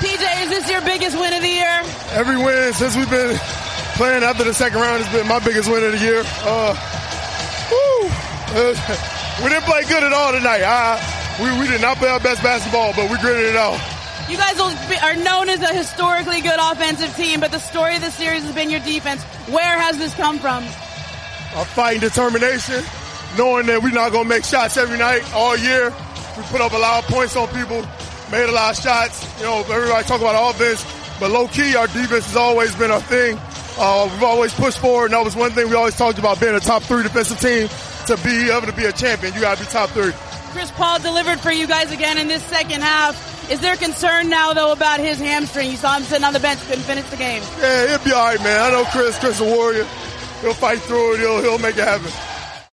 PJ, is this your biggest win of the year? Every win since we've been playing after the second round has been my biggest win of the year. Uh, woo. we didn't play good at all tonight. I, we, we did not play our best basketball, but we gritted it out. You guys are known as a historically good offensive team, but the story of the series has been your defense. Where has this come from? Our fighting determination, knowing that we're not going to make shots every night, all year. We put up a lot of points on people, made a lot of shots. You know, everybody talk about offense, but low key, our defense has always been our thing. Uh, we've always pushed forward, and that was one thing we always talked about being a top three defensive team. To be able to be a champion, you got to be top three. Chris Paul delivered for you guys again in this second half. Is there concern now though about his hamstring? You saw him sitting on the bench, couldn't finish the game. Yeah, he'll be all right, man. I know Chris. Chris is a warrior. He'll fight through it. He'll he'll make it happen.